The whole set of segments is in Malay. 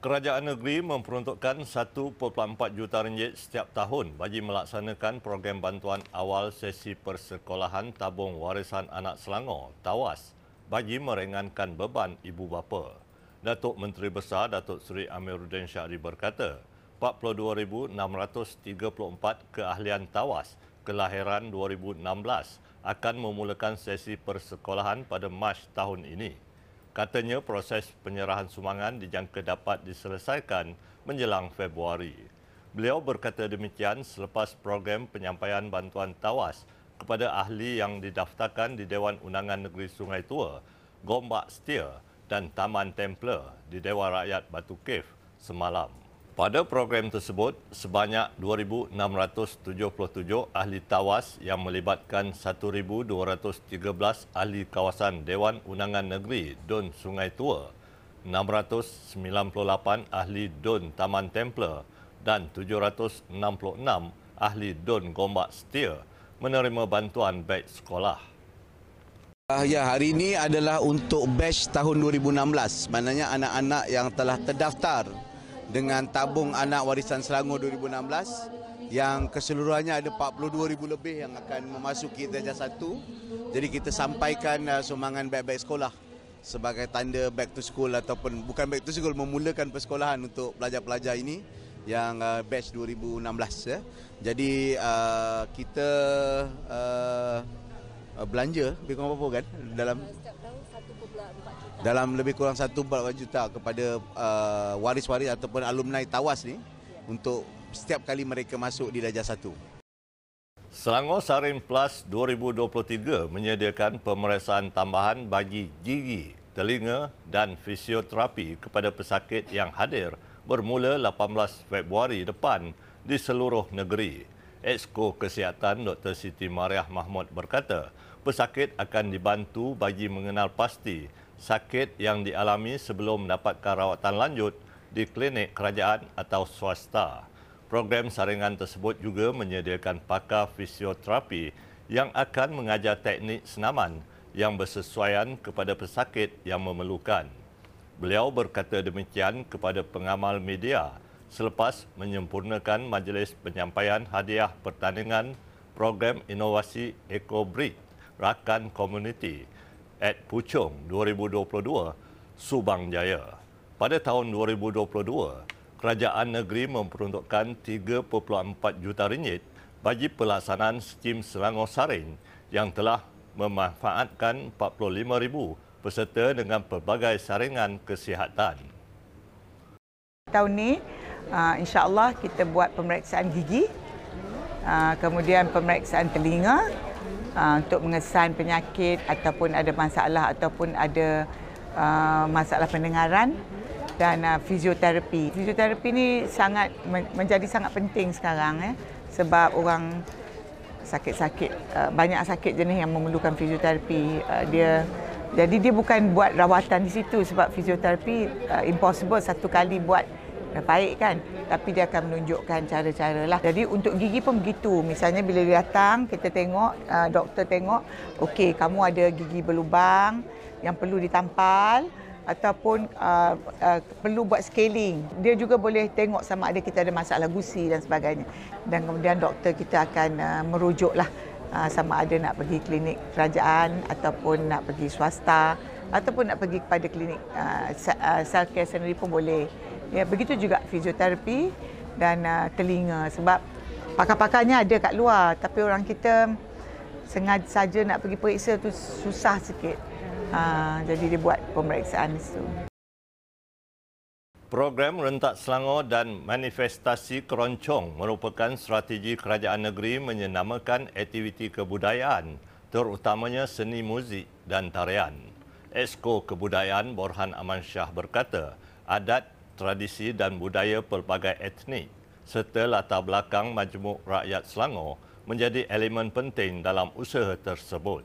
Kerajaan negeri memperuntukkan 1.4 juta ringgit setiap tahun bagi melaksanakan program bantuan awal sesi persekolahan tabung warisan anak Selangor tawas bagi meringankan beban ibu bapa. Datuk Menteri Besar Datuk Seri Amiruddin Syahri berkata, 42,634 keahlian tawas kelahiran 2016 akan memulakan sesi persekolahan pada Mac tahun ini. Katanya proses penyerahan sumbangan dijangka dapat diselesaikan menjelang Februari. Beliau berkata demikian selepas program penyampaian bantuan tawas kepada ahli yang didaftarkan di Dewan Undangan Negeri Sungai Tua, Gombak Setia dan Taman Templar di Dewan Rakyat Batu Cave semalam. Pada program tersebut, sebanyak 2,677 ahli tawas yang melibatkan 1,213 ahli kawasan Dewan Undangan Negeri Dun Sungai Tua, 698 ahli Dun Taman Templar dan 766 ahli Dun Gombak Setia menerima bantuan beg sekolah. Ya, hari ini adalah untuk batch tahun 2016. Maknanya anak-anak yang telah terdaftar dengan tabung anak warisan Selangor 2016 yang keseluruhannya ada 42 ribu lebih yang akan memasuki darjah satu. Jadi kita sampaikan uh, sumbangan beg-beg sekolah sebagai tanda back to school ataupun bukan back to school memulakan persekolahan untuk pelajar-pelajar ini yang uh, batch 2016 ya. Jadi uh, kita uh, uh belanja lebih kurang apa kan dalam dalam lebih kurang 1.4 juta kepada uh, waris-waris ataupun alumni tawas ni untuk setiap kali mereka masuk di darjah satu. Selangor Sarin Plus 2023 menyediakan pemeriksaan tambahan bagi gigi, telinga dan fisioterapi kepada pesakit yang hadir bermula 18 Februari depan di seluruh negeri. Exco Kesihatan Dr. Siti Mariah Mahmud berkata, pesakit akan dibantu bagi mengenal pasti sakit yang dialami sebelum mendapatkan rawatan lanjut di klinik kerajaan atau swasta. Program saringan tersebut juga menyediakan pakar fisioterapi yang akan mengajar teknik senaman yang bersesuaian kepada pesakit yang memerlukan. Beliau berkata demikian kepada pengamal media selepas menyempurnakan majlis penyampaian hadiah pertandingan program inovasi EcoBridge Rakan Community at Puchong 2022, Subang Jaya. Pada tahun 2022, kerajaan negeri memperuntukkan 3.4 juta ringgit bagi pelaksanaan skim Selangor Saring yang telah memanfaatkan 45,000 peserta dengan pelbagai saringan kesihatan. Tahun ini, uh, insyaAllah kita buat pemeriksaan gigi, uh, kemudian pemeriksaan telinga, uh, untuk mengesan penyakit ataupun ada masalah ataupun ada uh, masalah pendengaran dan uh, fizioterapi. Fizioterapi ni sangat menjadi sangat penting sekarang eh sebab orang sakit-sakit uh, banyak sakit jenis yang memerlukan fizioterapi uh, dia jadi dia bukan buat rawatan di situ sebab fizioterapi uh, impossible satu kali buat dah baik kan? Tapi dia akan menunjukkan cara-cara lah. Jadi untuk gigi pun begitu. Misalnya bila dia datang kita tengok uh, doktor tengok okey kamu ada gigi berlubang yang perlu ditampal ataupun uh, uh, perlu buat scaling. Dia juga boleh tengok sama ada kita ada masalah gusi dan sebagainya. Dan kemudian doktor kita akan uh, merujuklah uh, sama ada nak pergi klinik kerajaan ataupun nak pergi swasta ataupun nak pergi kepada klinik uh, uh self care sendiri pun boleh Ya, begitu juga fizioterapi dan uh, telinga sebab pakar-pakarnya ada kat luar tapi orang kita sengaja saja nak pergi periksa tu susah sikit. Uh, jadi dia buat pemeriksaan itu. Program Rentak Selangor dan Manifestasi Keroncong merupakan strategi kerajaan negeri menyenamakan aktiviti kebudayaan terutamanya seni muzik dan tarian. Esko Kebudayaan Borhan Aman Shah berkata, adat tradisi dan budaya pelbagai etnik serta latar belakang majmuk rakyat Selangor menjadi elemen penting dalam usaha tersebut.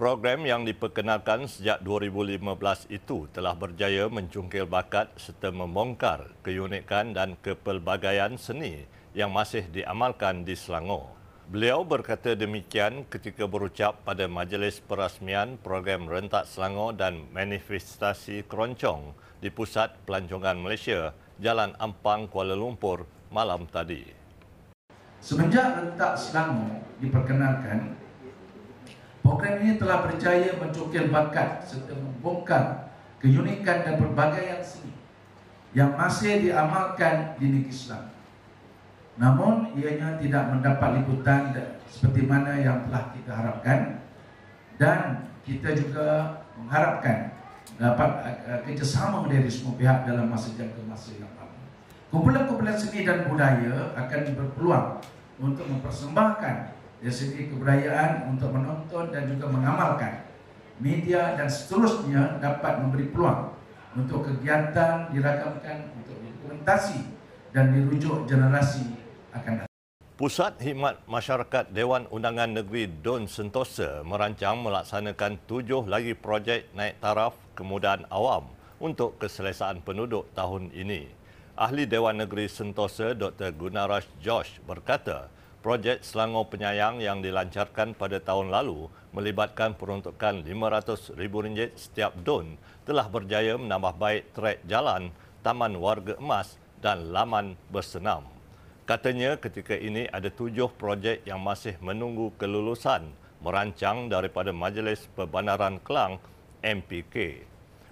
Program yang diperkenalkan sejak 2015 itu telah berjaya mencungkil bakat serta membongkar keunikan dan kepelbagaian seni yang masih diamalkan di Selangor. Beliau berkata demikian ketika berucap pada majlis perasmian program Rentak Selangor dan Manifestasi Keroncong di Pusat Pelancongan Malaysia, Jalan Ampang, Kuala Lumpur malam tadi. Semenjak Rentak Selangor diperkenalkan, program ini telah berjaya mencokil bakat serta membongkar keunikan dan perbagaian seni yang masih diamalkan di negeri Selangor. Namun ianya tidak mendapat liputan seperti mana yang telah kita harapkan dan kita juga mengharapkan dapat uh, kerjasama dari semua pihak dalam masa jangka masa yang lama. Kumpulan-kumpulan seni dan budaya akan berpeluang untuk mempersembahkan dari segi kebudayaan untuk menonton dan juga mengamalkan media dan seterusnya dapat memberi peluang untuk kegiatan dirakamkan untuk dokumentasi dan dirujuk generasi akan datang. Pusat Hikmat Masyarakat Dewan Undangan Negeri Don Sentosa merancang melaksanakan tujuh lagi projek naik taraf kemudahan awam untuk keselesaan penduduk tahun ini. Ahli Dewan Negeri Sentosa Dr. Gunaraj Josh berkata, projek Selangor Penyayang yang dilancarkan pada tahun lalu melibatkan peruntukan RM500,000 setiap don telah berjaya menambah baik trek jalan, taman warga emas dan laman bersenam. Katanya ketika ini ada tujuh projek yang masih menunggu kelulusan merancang daripada Majlis Perbandaran Kelang MPK.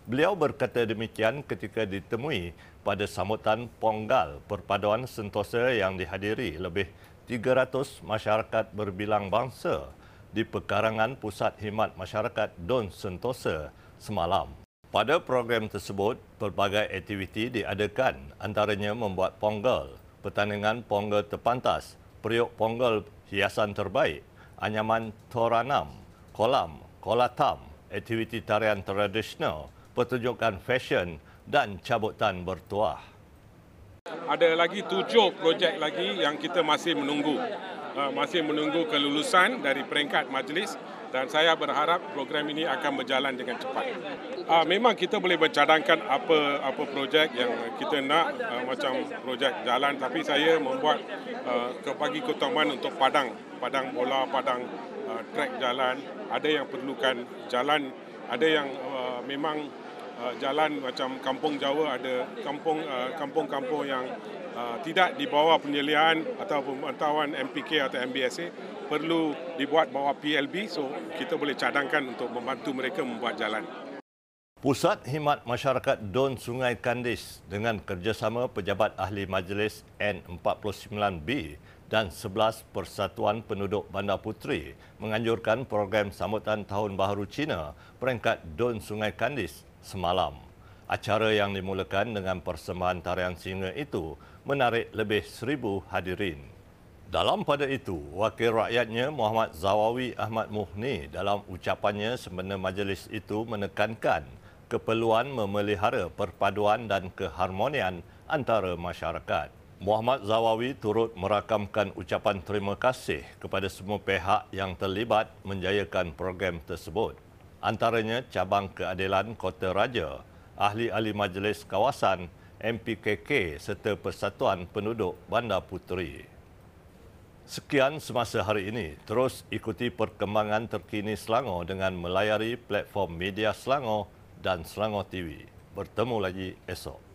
Beliau berkata demikian ketika ditemui pada sambutan Ponggal Perpaduan Sentosa yang dihadiri lebih 300 masyarakat berbilang bangsa di pekarangan Pusat Himat Masyarakat Don Sentosa semalam. Pada program tersebut, pelbagai aktiviti diadakan antaranya membuat ponggal pertandingan Pongal terpantas, periuk Pongal hiasan terbaik, anyaman Toranam, kolam, kolatam, aktiviti tarian tradisional, pertunjukan fashion dan cabutan bertuah. Ada lagi tujuh projek lagi yang kita masih menunggu. Uh, masih menunggu kelulusan dari peringkat majlis dan saya berharap program ini akan berjalan dengan cepat. Uh, memang kita boleh bercadangkan apa apa projek yang kita nak uh, macam projek jalan. Tapi saya membuat uh, kebagi keutamaan untuk padang, padang bola, padang uh, trek jalan, ada yang perlukan jalan, ada yang uh, memang uh, jalan macam kampung Jawa. Ada kampung uh, kampung-kampung yang uh, tidak di bawah penyeliaan atau pemantauan MPK atau MBSA perlu dibuat bawah PLB so kita boleh cadangkan untuk membantu mereka membuat jalan. Pusat Himat Masyarakat Don Sungai Kandis dengan kerjasama Pejabat Ahli Majlis N49B dan 11 Persatuan Penduduk Bandar Puteri menganjurkan program sambutan Tahun Baharu Cina peringkat Don Sungai Kandis semalam. Acara yang dimulakan dengan persembahan tarian singa itu menarik lebih seribu hadirin. Dalam pada itu, wakil rakyatnya Muhammad Zawawi Ahmad Muhni dalam ucapannya sempena majlis itu menekankan keperluan memelihara perpaduan dan keharmonian antara masyarakat. Muhammad Zawawi turut merakamkan ucapan terima kasih kepada semua pihak yang terlibat menjayakan program tersebut. Antaranya Cabang Keadilan Kota Raja, Ahli-Ahli Majlis Kawasan, MPKK serta Persatuan Penduduk Bandar Puteri. Sekian semasa hari ini. Terus ikuti perkembangan terkini Selangor dengan melayari platform media Selangor dan Selangor TV. Bertemu lagi esok.